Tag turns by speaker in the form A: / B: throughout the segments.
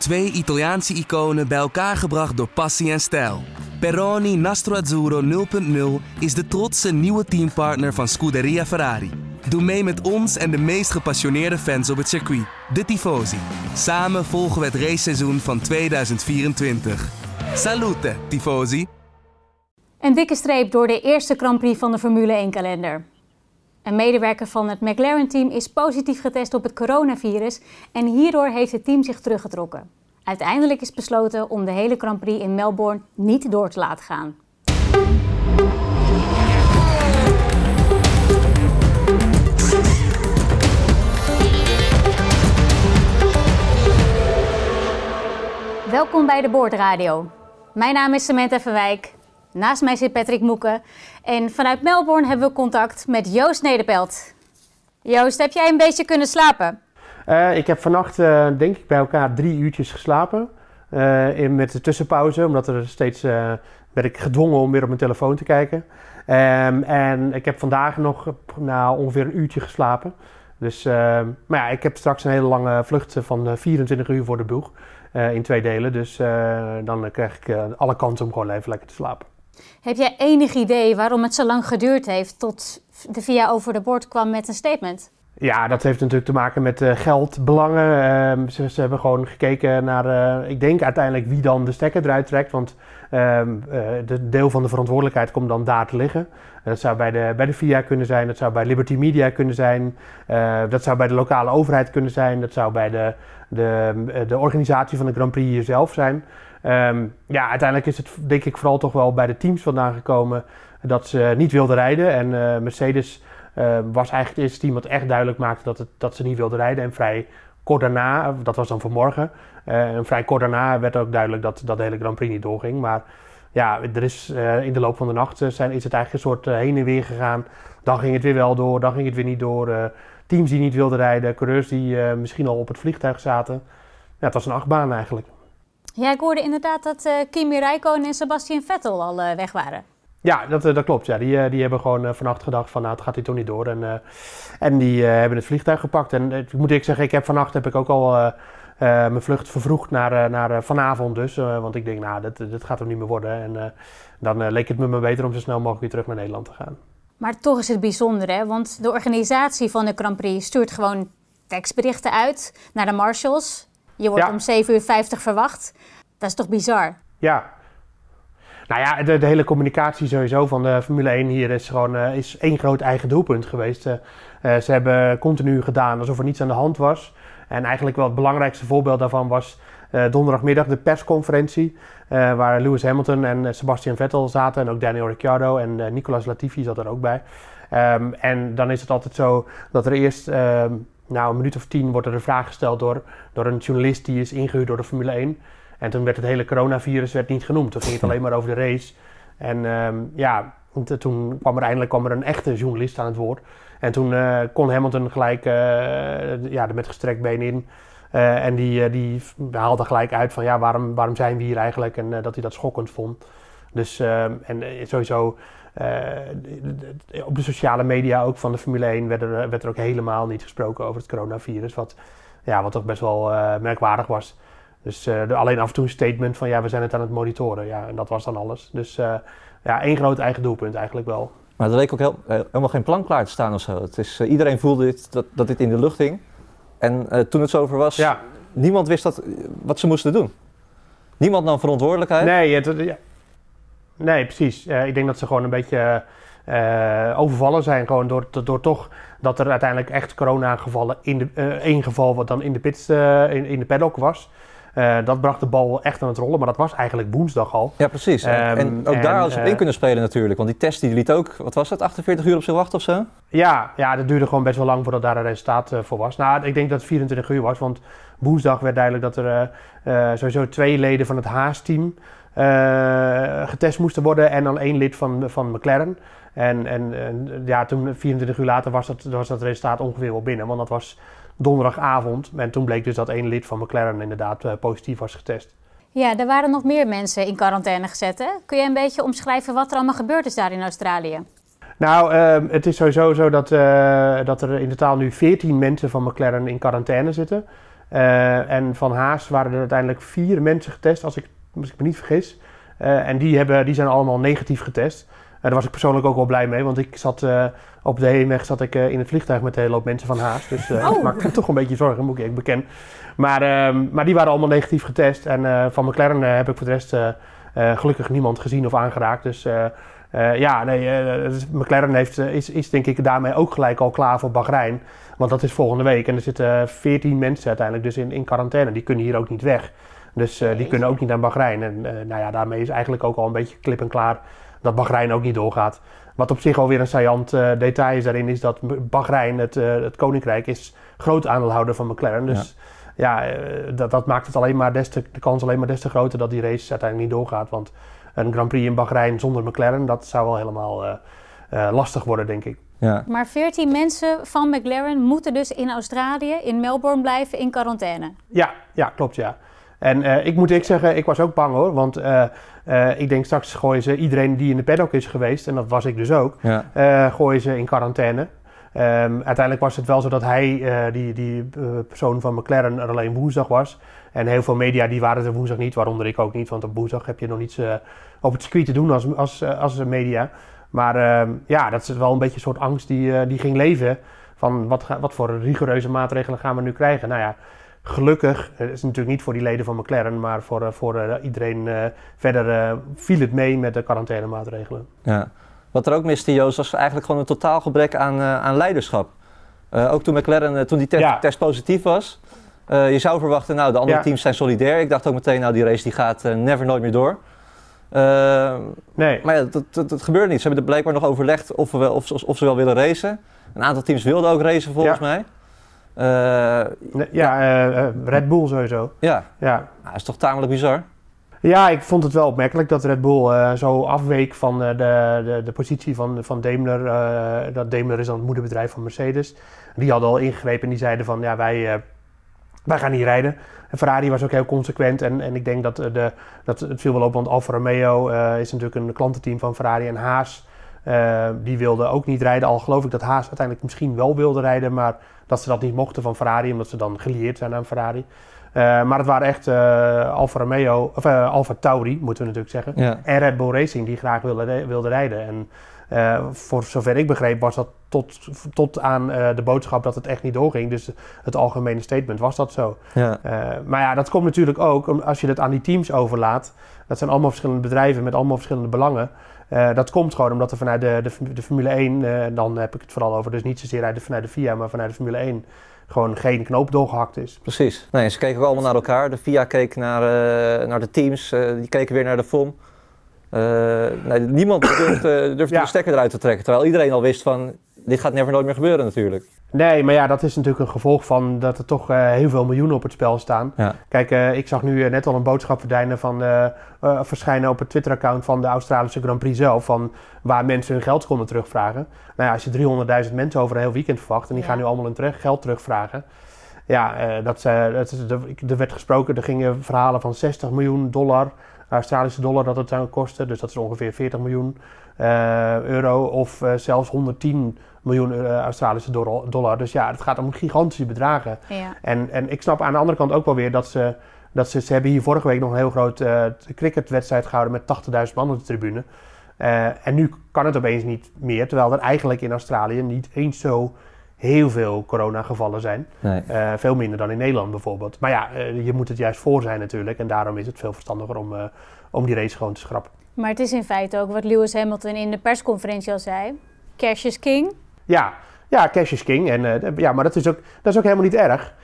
A: Twee Italiaanse iconen bij elkaar gebracht door passie en stijl. Peroni Nastro Azzurro 0.0 is de trotse nieuwe teampartner van Scuderia Ferrari. Doe mee met ons en de meest gepassioneerde fans op het circuit, de Tifosi. Samen volgen we het raceseizoen van 2024. Salute, Tifosi!
B: Een dikke streep door de eerste Grand Prix van de Formule 1-kalender. Een medewerker van het McLaren-team is positief getest op het coronavirus en hierdoor heeft het team zich teruggetrokken. Uiteindelijk is besloten om de hele Grand Prix in Melbourne niet door te laten gaan. Welkom bij de Boordradio. Mijn naam is Samantha Verwijk. Naast mij zit Patrick Moeken. En vanuit Melbourne hebben we contact met Joost Nederpelt. Joost, heb jij een beetje kunnen slapen?
C: Uh, ik heb vannacht uh, denk ik bij elkaar drie uurtjes geslapen. Uh, in, met de tussenpauze, omdat er steeds werd ik gedwongen om weer op mijn telefoon te kijken. Um, en ik heb vandaag nog nou, ongeveer een uurtje geslapen. Dus, maar ja, ik heb straks een hele lange vlucht van 24 uur voor de boeg. in twee delen. Dus dan krijg ik alle kansen om gewoon even lekker te slapen.
B: Heb jij enig idee waarom het zo lang geduurd heeft tot de VIA over de bord kwam met een statement?
C: Ja, dat heeft natuurlijk te maken met uh, geldbelangen. Uh, ze, ze, hebben gewoon gekeken naar, uh, ik denk uiteindelijk wie dan de stekker eruit trekt. Want uh, de deel van de verantwoordelijkheid komt dan daar te liggen. dat zou bij de, bij de VIA kunnen zijn, dat zou bij Liberty Media kunnen zijn. dat zou bij de lokale overheid kunnen zijn. Dat zou bij de, de, de organisatie van de Grand Prix zelf zijn. Um, ja, uiteindelijk is het denk ik vooral toch wel bij de teams vandaan gekomen dat ze niet wilden rijden. En uh, Mercedes uh, was eigenlijk het eerste team wat echt duidelijk maakte dat, het, dat ze niet wilden rijden. En vrij kort daarna, dat was dan vanmorgen, uh, en vrij kort daarna werd ook duidelijk dat, dat de hele Grand Prix niet doorging. Maar ja, er is in de loop van de nacht zijn, is het eigenlijk een soort heen en weer gegaan. Dan ging het weer wel door, dan ging het weer niet door. teams die niet wilden rijden, coureurs die misschien al op het vliegtuig zaten. Ja, het was een achtbaan eigenlijk.
B: Ja, ik hoorde inderdaad dat uh, Kimi Räikkönen en Sebastian Vettel al uh, weg waren.
C: Ja, dat, dat klopt. Ja. Die, die hebben gewoon vannacht gedacht van nou, het gaat hier toch niet door. En, en die hebben het vliegtuig gepakt. En ik moet ik zeggen, ik heb vannacht heb ik ook al mijn vlucht vervroegd naar, naar vanavond dus. want ik denk, nou, dit, dit gaat er niet meer worden. En dan leek het me maar beter om zo snel mogelijk weer terug naar Nederland te gaan.
B: Maar toch is het bijzonder, hè? Want de organisatie van de Grand Prix stuurt gewoon tekstberichten uit naar de marshals. Je wordt om 7 uur 50 verwacht. Dat is toch bizar?
C: Ja. Nou ja, de, de, hele communicatie sowieso van de Formule 1 hier is gewoon uh, is één groot eigen doelpunt geweest. Uh, uh, ze hebben continu gedaan alsof er niets aan de hand was. En eigenlijk wel het belangrijkste voorbeeld daarvan was donderdagmiddag de persconferentie. waar Lewis Hamilton en Sebastian Vettel zaten. En ook Daniel Ricciardo en Nicolas Latifi zat er ook bij. Um, en dan is het altijd zo dat er eerst um, nou, een minuut of tien wordt er een vraag gesteld door, door een journalist die is ingehuurd door de Formule 1. En toen werd het hele coronavirus werd niet genoemd. Toen ging het alleen maar over de race. En um, ja, toen kwam er eindelijk kwam er een echte journalist aan het woord. En toen uh, kon Hamilton gelijk uh, ja, er met gestrekt been in. Uh, en die, die haalde gelijk uit van ja, waarom, waarom zijn we hier eigenlijk? En dat hij dat schokkend vond. Dus ehm, en sowieso uh, op de sociale media ook van de Formule 1 werd er, werd er ook helemaal niet gesproken over het coronavirus. Wat, ja, wat toch best wel uh, merkwaardig was. Dus uh, alleen af en toe een statement van ja, we zijn het aan het monitoren. Ja, en dat was dan alles. Dus ja, één groot eigen doelpunt eigenlijk wel.
D: Maar er leek ook heel, helemaal geen plan klaar te staan of zo. Het is, iedereen voelde dit, dat, dat dit in de lucht hing. En toen het zover was, ja. niemand wist dat, wat ze moesten doen. Niemand nam verantwoordelijkheid.
C: Nee, het, ja. Nee, precies. Uh, ik denk dat ze gewoon een beetje uh, overvallen zijn. Gewoon door, door toch dat er uiteindelijk echt corona-gevallen in de, uh, één geval wat dan in de pits, in, in de paddock was. dat bracht de bal echt aan het rollen, maar dat was eigenlijk woensdag al.
D: Ja, precies. Um, en ook en, daar hadden ze op in kunnen spelen natuurlijk. Want die test die liet ook, wat was het, 48 uur op zich wachten of zo?
C: Ja, ja, dat duurde gewoon best wel lang voordat daar een resultaat voor was. Nou, ik denk dat het 24 uur was, want woensdag werd duidelijk dat er sowieso twee leden van het Haas-team... Uh, getest moesten worden en dan één lid van, van McLaren. En, en, en, ja, toen 24 uur later was dat, was dat resultaat ongeveer wel binnen, want dat was donderdagavond. En toen bleek dus dat één lid van McLaren inderdaad uh, positief was getest.
B: Ja, er waren nog meer mensen in quarantaine gezet. Hè? Kun je een beetje omschrijven wat er allemaal gebeurd is daar in Australië?
C: Nou, uh, het is sowieso zo dat, uh, dat er in totaal nu 14 mensen van McLaren in quarantaine zitten. en van Haas waren er uiteindelijk vier mensen getest, als ik, als ik me niet vergis. en die, hebben, die zijn allemaal negatief getest. daar was ik persoonlijk ook wel blij mee, want ik zat op de heenweg zat ik in het vliegtuig met een hele hoop mensen van Haas. Dus oh. ik maakte me toch een beetje zorgen, moet ik bekennen. Maar, ehm, maar die waren allemaal negatief getest. En van McLaren heb ik voor de rest gelukkig niemand gezien of aangeraakt. Dus ja, nee, McLaren heeft, is, is denk ik daarmee ook gelijk al klaar voor Bahrein. Want dat is volgende week. En er zitten 14 mensen uiteindelijk dus in, in quarantaine. Die kunnen hier ook niet weg. Dus uh, die kunnen ook niet naar Bahrein. En nou ja, daarmee is eigenlijk ook al een beetje klip en klaar dat Bahrein ook niet doorgaat. Wat op zich alweer een saillant detail is daarin, is dat Bahrein, het, het koninkrijk, is groot aandeelhouder van McLaren. Dus ja, ja dat, dat maakt het alleen maar des te, de kans alleen maar des te groter dat die race uiteindelijk niet doorgaat. Want een Grand Prix in Bahrein zonder McLaren, dat zou wel helemaal uh, uh, lastig worden, denk ik.
B: Ja. Maar 14 mensen van McLaren moeten dus in Australië, in Melbourne blijven in quarantaine.
C: Ja, ja klopt ja. En uh, ik moet ik zeggen, ik was ook bang hoor. Want uh, uh, ik denk straks gooien ze iedereen die in de paddock is geweest, en dat was ik dus ook, ja. gooien ze in quarantaine. Um, uiteindelijk was het wel zo dat hij, die, die persoon van McLaren, er alleen woensdag was. En heel veel media die waren er woensdag niet, waaronder ik ook niet. Want op woensdag heb je nog niets op het circuit te doen als, als, als media. Maar uh, ja, dat is wel een beetje een soort angst die, die ging leven. Van wat, wat voor rigoureuze maatregelen gaan we nu krijgen? Nou ja, gelukkig, het is natuurlijk niet voor die leden van McLaren, maar voor, voor iedereen verder viel het mee met de quarantainemaatregelen.
D: Ja. Wat er ook miste, Joost, was eigenlijk gewoon een totaal gebrek aan, aan leiderschap. ook toen McLaren, toen die test, test positief was, je zou verwachten, nou, de andere teams zijn solidair. Ik dacht ook meteen, nou, die race die gaat never nooit meer door. Uh, nee. Maar ja, dat, dat, dat, gebeurt niet. Ze hebben er blijkbaar nog overlegd of, we, of, of, ze wel willen racen. Een aantal teams wilden ook racen, volgens mij.
C: Nee, ja, Red Bull sowieso.
D: Ja, ja. Nou, dat is toch tamelijk bizar?
C: Ja, ik vond het wel opmerkelijk dat Red Bull zo afweek van de, de, de positie van, van Daimler. dat Daimler is dan het moederbedrijf van Mercedes. Die hadden al ingegrepen en die zeiden van ja, wij wij gaan niet rijden. En Ferrari was ook heel consequent. En, en ik denk dat, eh, de, dat het viel wel op, want Alfa Romeo is natuurlijk een klantenteam van Ferrari. En Haas, uh, die wilde ook niet rijden. Al geloof ik dat Haas uiteindelijk misschien wel wilde rijden. Maar dat ze dat niet mochten van Ferrari, omdat ze dan gelieerd zijn aan Ferrari. Uh, maar het waren echt Alfa Romeo, of Alfa Tauri, moeten we natuurlijk zeggen. Ja. En Red Bull Racing, die graag wilde, wilde rijden. En uh, voor zover ik begreep was dat tot, tot aan de boodschap dat het echt niet doorging. Dus het algemene statement was dat zo. Ja. Maar ja, dat komt natuurlijk ook als je het aan die teams overlaat. Dat zijn allemaal verschillende bedrijven met allemaal verschillende belangen. Dat komt gewoon omdat er vanuit de, de, de Formule 1, dan heb ik het vooral over, dus niet zozeer vanuit de FIA, maar vanuit de Formule 1 gewoon geen knoop doorgehakt is.
D: Precies. Nee, ze keken ook allemaal naar elkaar. De FIA keek naar, naar de teams, die keken weer naar de FOM. Uh, nee, niemand durfde, durfde de stekker eruit te trekken. Terwijl iedereen al wist van, dit gaat never nooit meer gebeuren natuurlijk.
C: Nee, maar ja, dat is natuurlijk een gevolg van dat er toch uh, heel veel miljoenen op het spel staan. Ja. Kijk, uh, ik zag nu net al een boodschap verdwijnen van, verschijnen op het Twitter-account van de Australische Grand Prix zelf. Van waar mensen hun geld konden terugvragen. Nou ja, als je 300.000 mensen over een heel weekend verwacht en die gaan nu allemaal hun terug, geld terugvragen. Ja, dat, dat, er werd gesproken, er gingen verhalen van 60 miljoen dollar Australische dollar dat het zou kosten. Dus dat is ongeveer 40 miljoen uh, euro of uh, zelfs 110 miljoen uh, Australische dollar. Dus ja, het gaat om gigantische bedragen. Ja. En, en ik snap aan de andere kant ook wel weer dat ze... Dat ze, ze hebben hier vorige week nog een heel groot cricketwedstrijd gehouden met 80.000 man op de tribune. en nu kan het opeens niet meer, terwijl er eigenlijk in Australië niet eens zo heel veel coronagevallen zijn. Nee. Uh, veel minder dan in Nederland bijvoorbeeld. Maar ja, uh, je moet het juist voor zijn natuurlijk. En daarom is het veel verstandiger om, uh, om die race gewoon te schrappen.
B: Maar het is in feite ook wat Lewis Hamilton in de persconferentie al zei. Cash is king.
C: Ja, ja cash is king. En, ja, maar dat is, ook, dat is ook helemaal niet erg.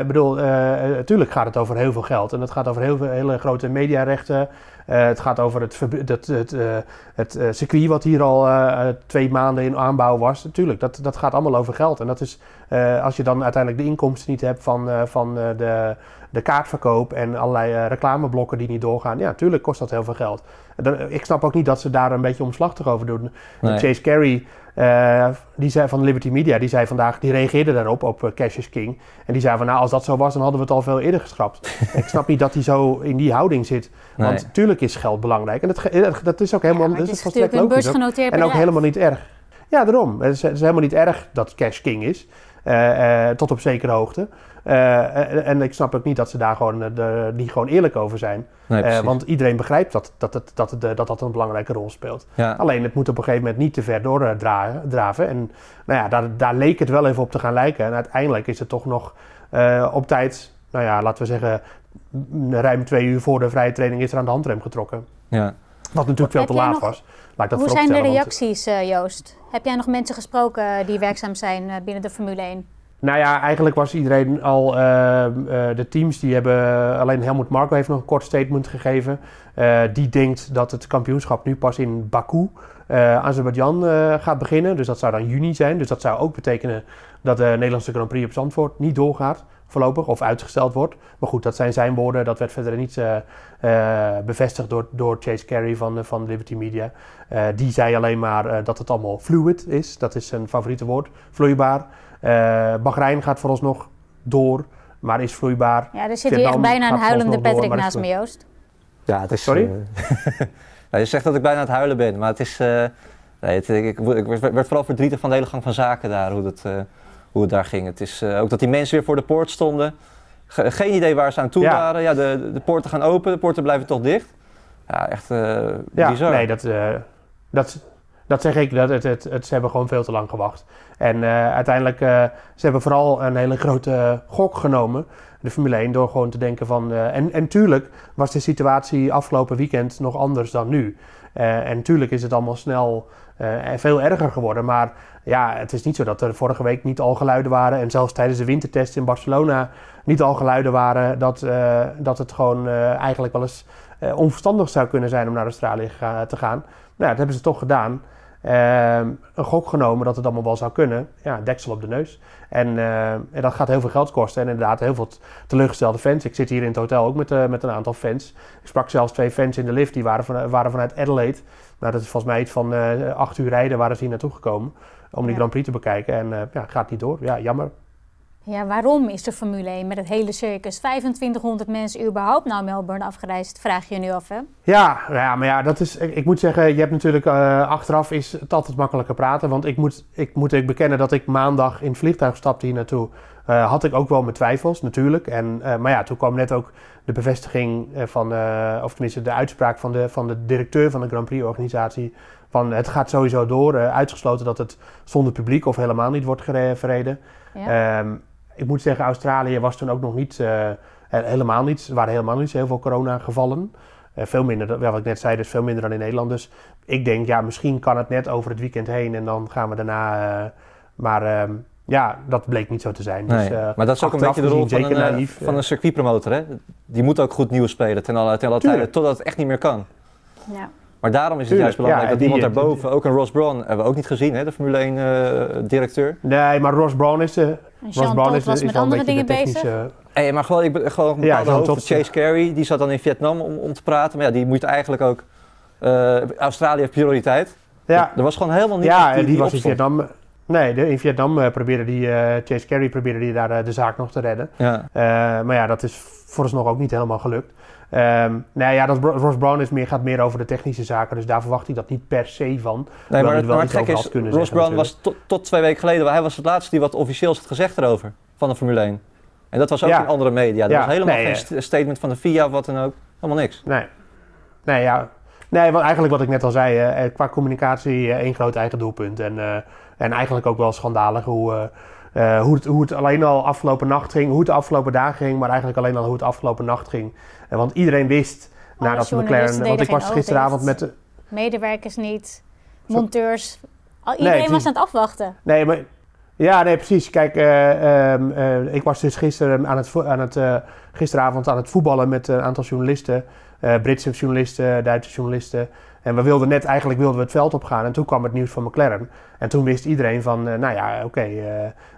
C: Ik bedoel, natuurlijk gaat het over heel veel geld. En het gaat over heel veel, hele grote mediarechten. Uh, het gaat over het, het, het, uh, het uh, circuit wat hier al twee maanden in aanbouw was. Natuurlijk, dat, dat gaat allemaal over geld. En dat is, als je dan uiteindelijk de inkomsten niet hebt van, van de, de kaartverkoop en allerlei reclameblokken die niet doorgaan. Ja, natuurlijk kost dat heel veel geld. ik snap ook niet dat ze daar een beetje omslachtig over doen. Chase Carey uh, die zei van Liberty Media, die zei vandaag, die reageerde daarop, op uh, Cash is King. En die zei van, nou, als dat zo was, dan hadden we het al veel eerder geschrapt. ik snap niet dat hij zo in die houding zit. Want natuurlijk is geld belangrijk. En dat, dat is ook helemaal... Ja,
B: dat is natuurlijk een beursgenoteerd
C: En ook helemaal niet erg. Ja, daarom. Het is, het is helemaal niet erg dat Cash King is. Uh, tot op zekere hoogte. En ik snap ook niet dat ze daar gewoon, de, niet gewoon eerlijk over zijn. want iedereen begrijpt dat dat, dat, dat, dat, dat een belangrijke rol speelt. Alleen het moet op een gegeven moment niet te ver doordraven. En nou ja, daar, daar leek het wel even op te gaan lijken. En uiteindelijk is het toch nog op tijd, nou ja, laten we zeggen, ruim twee uur voor de vrije training is er aan de handrem getrokken. Ja. Wat natuurlijk veel te laat was.
B: Laat dat Hoe zijn de reacties, uh, Joost? Heb jij nog mensen gesproken die werkzaam zijn binnen de Formule 1?
C: Nou ja, eigenlijk was iedereen al. Uh, de teams die hebben. Alleen Helmut Marko heeft nog een kort statement gegeven. die denkt dat het kampioenschap nu pas in Baku, Azerbeidzjan, gaat beginnen. Dus dat zou dan juni zijn. Dus dat zou ook betekenen dat de Nederlandse Grand Prix op Zandvoort niet doorgaat voorlopig of uitgesteld wordt. Maar goed, dat zijn zijn woorden. Dat werd verder niet bevestigd door, door Chase Carey van, van Liberty Media. Die zei alleen maar dat het allemaal fluid is. Dat is zijn favoriete woord. Vloeibaar. Bahrein gaat vooralsnog door, maar is vloeibaar.
B: Ja, er zit hier echt bijna een huilende Patrick door, naast me, Joost.
D: Ja, het is...
C: Sorry?
D: ja, je zegt dat ik bijna aan het huilen ben, maar het is... Nee, het, ik, ik, werd vooral verdrietig van de hele gang van zaken daar, hoe dat, hoe het daar ging. Het is uh, ook dat die mensen weer voor de poort stonden. geen idee waar ze aan toe waren. Ja, de, de poorten gaan open, de poorten blijven toch dicht. Ja, echt uh, ja, bizar.
C: Nee, dat, uh, dat, dat zeg ik. Dat het, het, het, ze hebben gewoon veel te lang gewacht. En uiteindelijk, ze hebben vooral een hele grote gok genomen. De Formule 1 door gewoon te denken van... en, en tuurlijk was de situatie afgelopen weekend nog anders dan nu. en tuurlijk is het allemaal snel veel erger geworden. Maar ja, het is niet zo dat er vorige week niet al geluiden waren. En zelfs tijdens de wintertest in Barcelona niet al geluiden waren. Dat, uh, dat het gewoon uh, eigenlijk wel eens uh, onverstandig zou kunnen zijn om naar Australië te gaan. Nou, dat hebben ze toch gedaan. Ehm, een gok genomen dat het allemaal wel zou kunnen. Ja, deksel op de neus. En, en, dat gaat heel veel geld kosten. En inderdaad heel veel teleurgestelde fans. Ik zit hier in het hotel ook met, met een aantal fans. Ik sprak zelfs twee fans in de lift. Die waren, van, waren vanuit Adelaide. Nou, dat is volgens mij iets van acht uur rijden waren ze hier naartoe gekomen om die Grand Prix te bekijken. En ja, gaat niet door. Ja, jammer.
B: Ja, waarom is de Formule 1 met het hele circus 2500 mensen überhaupt naar Melbourne afgereisd? Vraag je nu af, hè?
C: Ja, ja maar ja, dat is, ik, moet zeggen, je hebt natuurlijk uh, achteraf is het altijd makkelijker praten. Want ik moet, ik moet ik bekennen dat ik maandag in het vliegtuig stapte hier naartoe. Uh, had ik ook wel mijn twijfels, natuurlijk. En, maar ja, toen kwam net ook de bevestiging van, of tenminste de uitspraak van de, van de directeur van de Grand Prix organisatie van het gaat sowieso door. Uitgesloten dat het zonder publiek of helemaal niet wordt verreden. Ja. Ehm, ik moet zeggen, Australië was toen ook nog niet, uh, helemaal niet, er waren helemaal niet heel veel corona-gevallen. Uh, veel minder, wat ik net zei, dus veel minder dan in Nederland. Dus ik denk, ja, misschien kan het net over het weekend heen en dan gaan we daarna. maar ehm, ja, dat bleek niet zo te zijn.
D: Dus, nee, dus, maar dat is ook een beetje de rol van een, naïef, van een circuitpromotor. Hè? Die moet ook goed nieuws spelen ten alle, ten alle tijde, totdat het echt niet meer kan. Ja. Maar daarom is het juist belangrijk dat iemand daarboven, ook een Ross Braun, hebben we ook niet gezien, hè, de Formule 1 uh, eh, directeur.
C: Nee, maar Ross Braun is, uh, Ross Braun is, is, met andere dingen bezig.
D: Hey, maar gewoon, ik, gewoon een ja, hoofd, Chase Carey, die zat dan in Vietnam om, om te praten. Maar ja, die moet eigenlijk ook, uh, Australië heeft prioriteit. Ja. Er was gewoon helemaal niet
C: Ja, die, die, was in Vietnam. Nee, de, in Vietnam uh, probeerde die, Chase Carey probeerde die daar de zaak nog te redden. Ja. maar ja, dat is vooralsnog ook niet helemaal gelukt. Um, nou ja, dat Ross Brown is meer, gaat meer over de technische zaken, dus daar verwacht ik dat niet per se van.
D: Nee, maar, het, maar het gek is, Ross Brown was tot, tot twee weken geleden, hij was het laatste die wat officieels had gezegd erover, van de Formule 1. En dat was ook in andere media. Er was helemaal geen statement van de FIA of wat dan ook. Helemaal niks.
C: Nee. Nee, ja. Nee, wat, eigenlijk wat ik net al zei, uh, qua communicatie uh, één groot eigen doelpunt. En, uh, en eigenlijk ook wel schandalig hoe uh, hoe, het, hoe het alleen al afgelopen nacht ging, hoe het de afgelopen dagen ging, maar eigenlijk alleen al hoe het afgelopen nacht ging. Uh, want iedereen wist Alle nadat McLaren. Want ik was gisteravond met de.
B: Medewerkers niet, monteurs. Al, iedereen nee, was aan het afwachten.
C: Nee, maar. Ja, nee, precies. Kijk, uh, um, ik was dus gisteren aan het, aan het, gisteravond aan het voetballen met een aantal journalisten. Britse journalisten, Duitse journalisten. En we wilden net, eigenlijk wilden we het veld op gaan. En toen kwam het nieuws van McLaren. En toen wist iedereen van, uh, nou ja, oké, okay,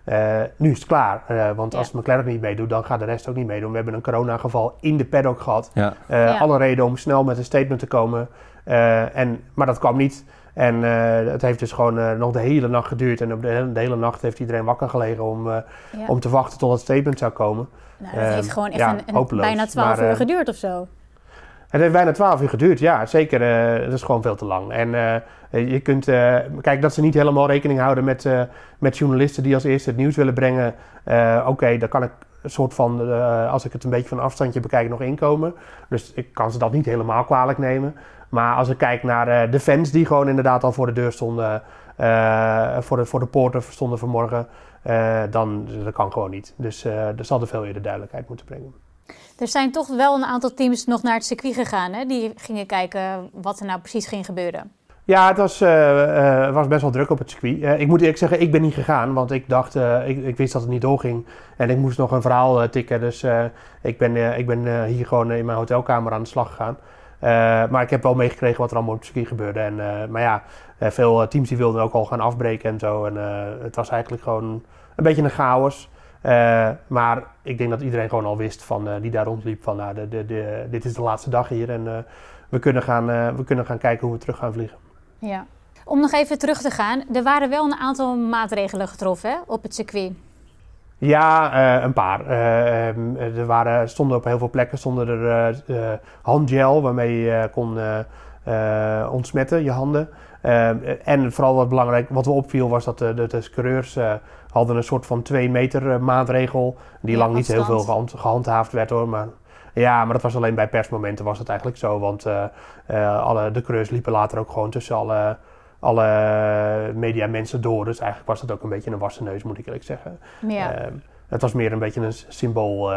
C: uh, uh, nu is het klaar. want ja. als McLaren niet meedoet, dan gaat de rest ook niet meedoen. We hebben een coronageval in de paddock gehad. Ja. Ja. Alle reden om snel met een statement te komen. en, maar dat kwam niet. En het heeft dus gewoon nog de hele nacht geduurd. En op de, de, hele nacht heeft iedereen wakker gelegen om, om te wachten tot het statement zou komen.
B: Nou, dat heeft gewoon echt een, een bijna twaalf uur geduurd of zo.
C: Het heeft bijna twaalf uur geduurd, ja, zeker. Uh, dat is gewoon veel te lang. En uh, je kunt, kijk, dat ze niet helemaal rekening houden met, met journalisten die als eerste het nieuws willen brengen. Oké, okay, daar kan ik soort van, als ik het een beetje van afstandje bekijk, nog inkomen. Dus ik kan ze dat niet helemaal kwalijk nemen. Maar als ik kijk naar de fans die gewoon inderdaad al voor de deur stonden, voor, de, voor de poorten stonden vanmorgen, dan dat kan gewoon niet. Dus er zal er veel eerder duidelijkheid moeten brengen.
B: Er zijn toch wel een aantal teams nog naar het circuit gegaan, hè? die gingen kijken wat er nou precies ging gebeuren.
C: Ja, het was, uh, was best wel druk op het circuit. Uh, ik moet eerlijk zeggen, ik ben niet gegaan, want ik dacht, ik, ik, wist dat het niet doorging. En ik moest nog een verhaal tikken, dus ik ben, ik ben hier gewoon in mijn hotelkamer aan de slag gegaan. maar ik heb wel meegekregen wat er allemaal op het circuit gebeurde. En, maar ja, veel teams die wilden ook al gaan afbreken en zo. En het was eigenlijk gewoon een beetje een chaos. Maar ik denk dat iedereen gewoon al wist van, die daar rondliep van, nou, de, de, de, dit is de laatste dag hier en we, kunnen gaan, we kunnen gaan kijken hoe we terug gaan vliegen.
B: Ja. Om nog even terug te gaan, er waren wel een aantal maatregelen getroffen hè, op het circuit.
C: Ja, een paar. Uh, er waren, stonden op heel veel plekken stonden er handgel waarmee je kon ontsmetten, je handen. En vooral wat belangrijk, wat we opviel was dat de, de, de coureurs hadden een soort van 2 meter maatregel. Die lang niet heel veel gehandhaafd werd hoor. Maar ja, maar dat was alleen bij persmomenten was het eigenlijk zo. Want uh, uh, alle, de creus liepen later ook gewoon tussen alle, alle media mensen door. Dus eigenlijk was het ook een beetje een wassen neus, moet ik eerlijk zeggen. Ja. Uh, het was meer een beetje een symbool,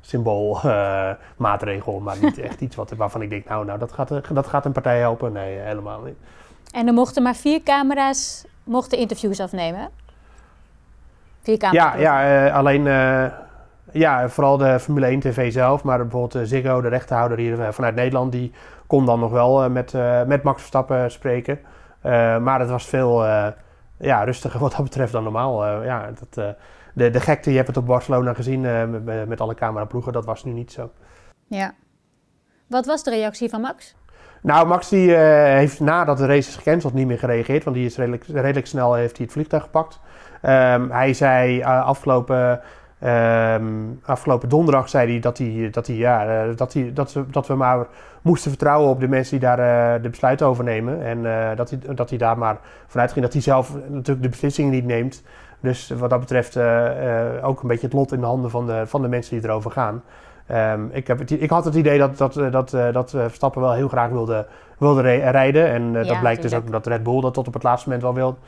C: symbool maatregel, maar niet echt iets wat, waarvan ik denk, nou, nou dat, gaat, dat gaat een partij helpen. Nee, helemaal niet.
B: En er mochten maar vier camera's mochten interviews afnemen? Vier camera's?
C: Ja, ja alleen ja, vooral de Formule 1 TV zelf, maar bijvoorbeeld eh, Ziggo, de rechterhouder hier eh, vanuit Nederland, die kon dan nog wel eh, met, met Max Verstappen spreken. maar het was veel ja, rustiger wat dat betreft dan normaal. ja, dat, de, de gekte, je hebt het op Barcelona gezien met, met alle cameraploegen, dat was nu niet zo.
B: Ja. Wat was de reactie van Max?
C: Nou, Max die, uh, heeft nadat de race is gecanceld niet meer gereageerd, want die is redelijk, redelijk snel heeft hij het vliegtuig gepakt. Um, hij zei uh, afgelopen Um, afgelopen donderdag zei hij dat, hij, dat, hij, ja, eh, dat, hij, dat, we, dat we maar moesten vertrouwen op de mensen die daar de besluiten over nemen. En dat, hij, dat hij daar maar vanuit ging dat hij zelf natuurlijk de beslissingen niet neemt. Dus wat dat betreft ook een beetje het lot in de handen van de, van de mensen die erover gaan. Um, ik, heb het, ik had het idee dat, dat, dat, dat Verstappen wel heel graag wilde, wilde rijden. En ja, dat blijkt dus ook dat Red Bull dat tot op het laatste moment wel wil.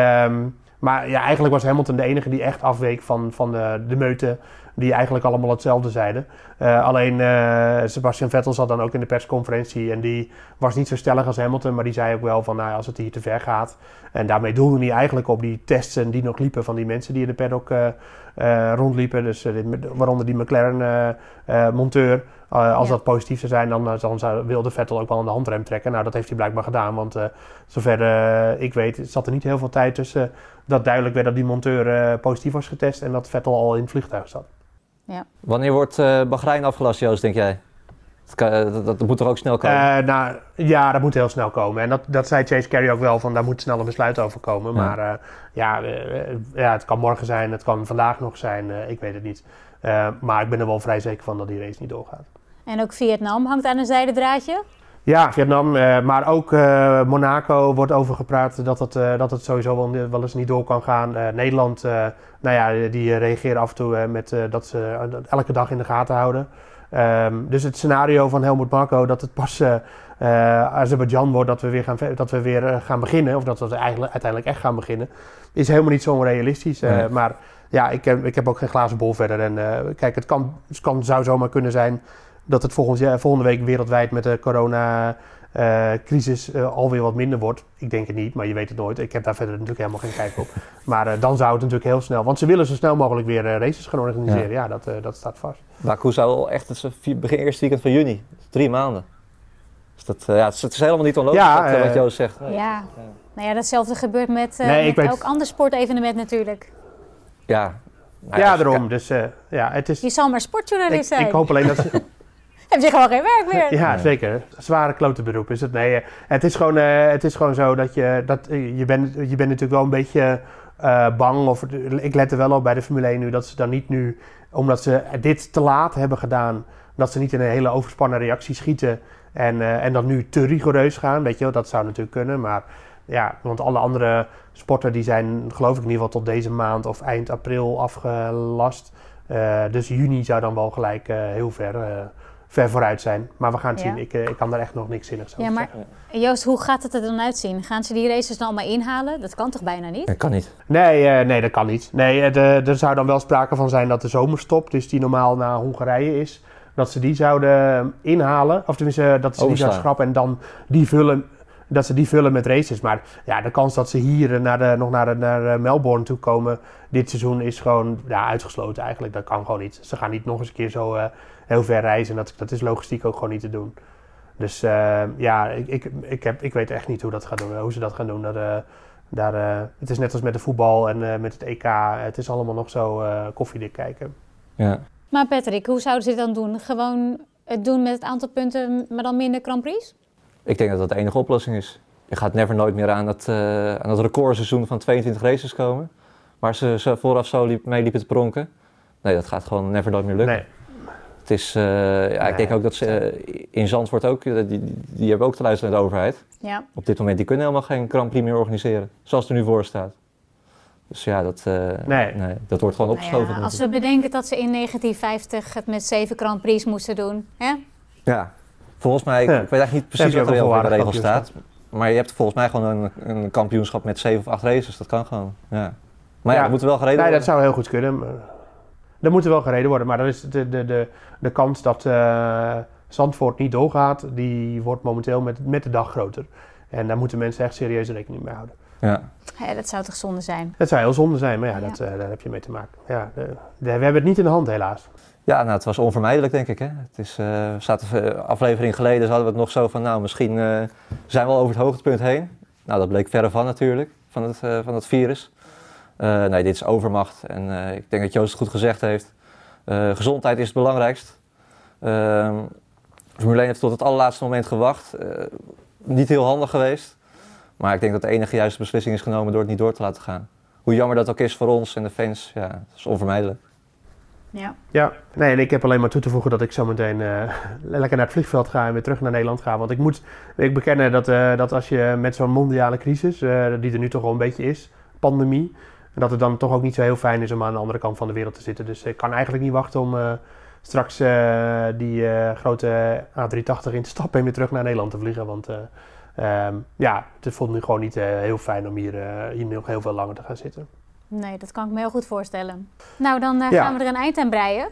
C: Um, maar ja, eigenlijk was Hamilton de enige die echt afweek van, van de, de meute. Die eigenlijk allemaal hetzelfde zeiden. Uh, alleen uh, Sebastian Vettel zat dan ook in de persconferentie. En die was niet zo stellig als Hamilton. Maar die zei ook wel van nou, als het hier te ver gaat. En daarmee doelde hij eigenlijk op die tests die nog liepen van die mensen die in de paddock uh, rondliepen. Dus waaronder die McLaren-monteur. Uh, als dat positief zou zijn, dan, dan zou, wilde Vettel ook wel aan de handrem trekken. Nou, dat heeft hij blijkbaar gedaan. Want uh, zover uh, ik weet, zat er niet heel veel tijd tussen dat duidelijk werd dat die monteur positief was getest en dat Vettel al in het vliegtuig zat.
D: Ja. Wanneer wordt Bahrein afgelast, Joost, denk jij? Dat, dat, dat, moet er ook snel komen?
C: nou, ja, dat moet heel snel komen. En dat, dat zei Chase Carey ook wel, van daar moet snel een besluit over komen. Ja. Maar ja, ja, het kan morgen zijn, het kan vandaag nog zijn, ik weet het niet. maar ik ben er wel vrij zeker van dat die race niet doorgaat.
B: En ook Vietnam hangt aan een zijdendraadje?
C: Ja, Vietnam, uh, maar ook uh, Monaco wordt over gepraat dat het, uh, dat het sowieso wel, wel, eens niet door kan gaan. Nederland, nou ja, die reageren af en toe met dat ze elke dag in de gaten houden. Um, dus het scenario van Helmut Marco dat het pas Azerbeidzjan wordt dat we weer gaan, dat we weer gaan beginnen, of dat we eigenlijk, uiteindelijk echt gaan beginnen, is helemaal niet zo realistisch. Nee. Maar ja, ik heb, ik heb ook geen glazen bol verder. En kijk, het, kan, het kan, zou zomaar kunnen zijn dat het volgend jaar, volgende week wereldwijd met de corona-crisis uh, uh, alweer wat minder wordt. Ik denk het niet, maar je weet het nooit. Ik heb daar verder natuurlijk helemaal geen kijk op. Maar uh, dan zou het natuurlijk heel snel, want ze willen zo snel mogelijk weer races gaan organiseren. Ja, ja dat, dat staat vast.
D: Baku zou echt het begin eerste weekend van juni, drie maanden. Dus dat, ja, het is helemaal niet onlogisch ja, wat, Joost zegt.
B: Ja. ja. Nou ja, datzelfde gebeurt met, nee, met elk ander sportevenement natuurlijk.
C: Ja, nou ja, daarom. Dus, ja, het is,
B: je zal maar sportjournalist zijn.
C: Ik hoop alleen dat ze,
B: Heb je gewoon geen werk meer?
C: Ja, zeker. Zware klote beroep is het. Nee, eh, het is gewoon, uh, het is gewoon zo dat je, dat, uh, je, bent, je bent natuurlijk wel een beetje uh, bang. Of, ik let er wel op bij de Formule 1 nu dat ze dan niet nu, omdat ze dit te laat hebben gedaan, dat ze niet in een hele overspannen reactie schieten en, en dan nu te rigoureus gaan. Weet je wel, dat zou natuurlijk kunnen. Maar ja, want alle andere sporten die zijn geloof ik in ieder geval tot deze maand of eind april afgelast. dus juni zou dan wel gelijk heel ver ver vooruit zijn. Maar we gaan het zien. Ik, eh, ik kan daar echt nog niks zinnigs over ja, maar,
B: zeggen. Joost, hoe gaat het er dan uitzien? Gaan ze die races dan allemaal inhalen? Dat kan toch bijna niet?
D: Dat kan niet.
C: Nee, uh, nee dat kan niet. Nee, de, er zou dan wel sprake van zijn dat de zomerstop, dus die normaal naar Hongarije is, dat ze die zouden inhalen. Of tenminste, dat ze die zouden schrappen en dan die vullen dat ze die vullen met races. Maar ja, de kans dat ze hier naar de, nog naar, de, naar Melbourne toe komen dit seizoen is gewoon ja, uitgesloten eigenlijk. Dat kan gewoon niet. Ze gaan niet nog eens een keer zo uh, heel ver reizen. Dat, dat is logistiek ook gewoon niet te doen. Dus uh, ja, ik, ik, ik, heb, ik weet echt niet hoe, dat gaat doen, hoe ze dat gaan doen. Dat, uh, daar, het is net als met de voetbal en met het EK. Het is allemaal nog zo koffiedik kijken.
B: Ja. Maar Patrick, hoe zouden ze dit dan doen? Gewoon het doen met het aantal punten, maar dan minder Grand Prix?
D: Ik denk dat dat de enige oplossing is. Je gaat never nooit meer aan dat, uh, aan dat recordseizoen van 22 races komen. Waar ze, ze vooraf zo liep, mee liepen te pronken. Nee, dat gaat gewoon never nooit meer lukken. Nee. Het is, uh, ja, ik denk ook dat ze uh, in Zandvoort ook, die, die hebben ook te luisteren naar de overheid. Ja. Op dit moment, die kunnen helemaal geen Grand Prix meer organiseren. Zoals het er nu voor staat. Dus ja, dat, nee. nee. dat wordt gewoon nou opgeschoven.
B: als we bedenken dat ze in 1950 het met zeven Grand Prix moesten doen. Hè?
D: Ja, Volgens mij, ik weet eigenlijk niet precies wat er in de regel staat. Maar je hebt volgens mij gewoon een, een, kampioenschap met zeven of acht races. Dat kan gewoon. Ja. Maar ja, dat moet wel gereden
C: nee,
D: worden.
C: dat zou heel goed kunnen. Dat moet wel gereden worden. Maar dan is de, de, de, de kans dat uh, Zandvoort niet doorgaat, die wordt momenteel met, met de dag groter. En daar moeten mensen echt serieus rekening mee houden.
B: Ja. ja. dat zou toch zonde zijn?
C: Dat zou heel zonde zijn, maar ja, Dat, uh, daar heb je mee te maken. Ja, we hebben het niet in de hand helaas.
D: Ja, nou, het was onvermijdelijk, denk ik. Hè? Het is, uh, zaten aflevering geleden, hadden we het nog zo van, nou, misschien uh, zijn we al over het hoogtepunt heen. Nou, dat bleek verre van natuurlijk, van het, uh, van het virus. Nee, dit is overmacht en ik denk dat Joost het goed gezegd heeft. gezondheid is het belangrijkst. Ehm, Formule 1 heeft tot het allerlaatste moment gewacht. niet heel handig geweest. Maar ik denk dat de enige juiste beslissing is genomen door het niet door te laten gaan. Hoe jammer dat ook is voor ons en de fans, ja, het is onvermijdelijk.
C: Ja. ja, nee, en ik heb alleen maar toe te voegen dat ik zo meteen uh, lekker naar het vliegveld ga en weer terug naar Nederland ga. Want ik moet ik bekennen dat, uh, dat als je met zo'n mondiale crisis, uh, die er nu toch wel een beetje is, pandemie, dat het dan toch ook niet zo heel fijn is om aan de andere kant van de wereld te zitten. Dus ik kan eigenlijk niet wachten om straks die grote A380 in te stappen en weer terug naar Nederland te vliegen. Want um, ja, het voelt nu gewoon niet heel fijn om hier, hier nog heel veel langer te gaan zitten.
B: Nee, dat kan ik me heel goed voorstellen. Nou, dan uh, gaan we er een eind aan breien.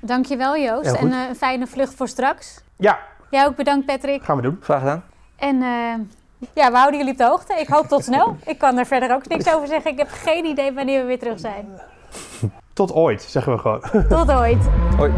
B: Dankjewel Joost en uh, een fijne vlucht voor straks.
C: Ja.
B: Jij ook bedankt Patrick.
C: Gaan we doen.
D: Graag gedaan.
B: En uh, ja, we houden jullie op de hoogte. Ik hoop tot snel. ik kan er verder ook niks over zeggen. Ik heb geen idee wanneer we weer terug zijn.
C: Tot ooit, zeggen we gewoon.
B: Tot ooit.
D: Hoi.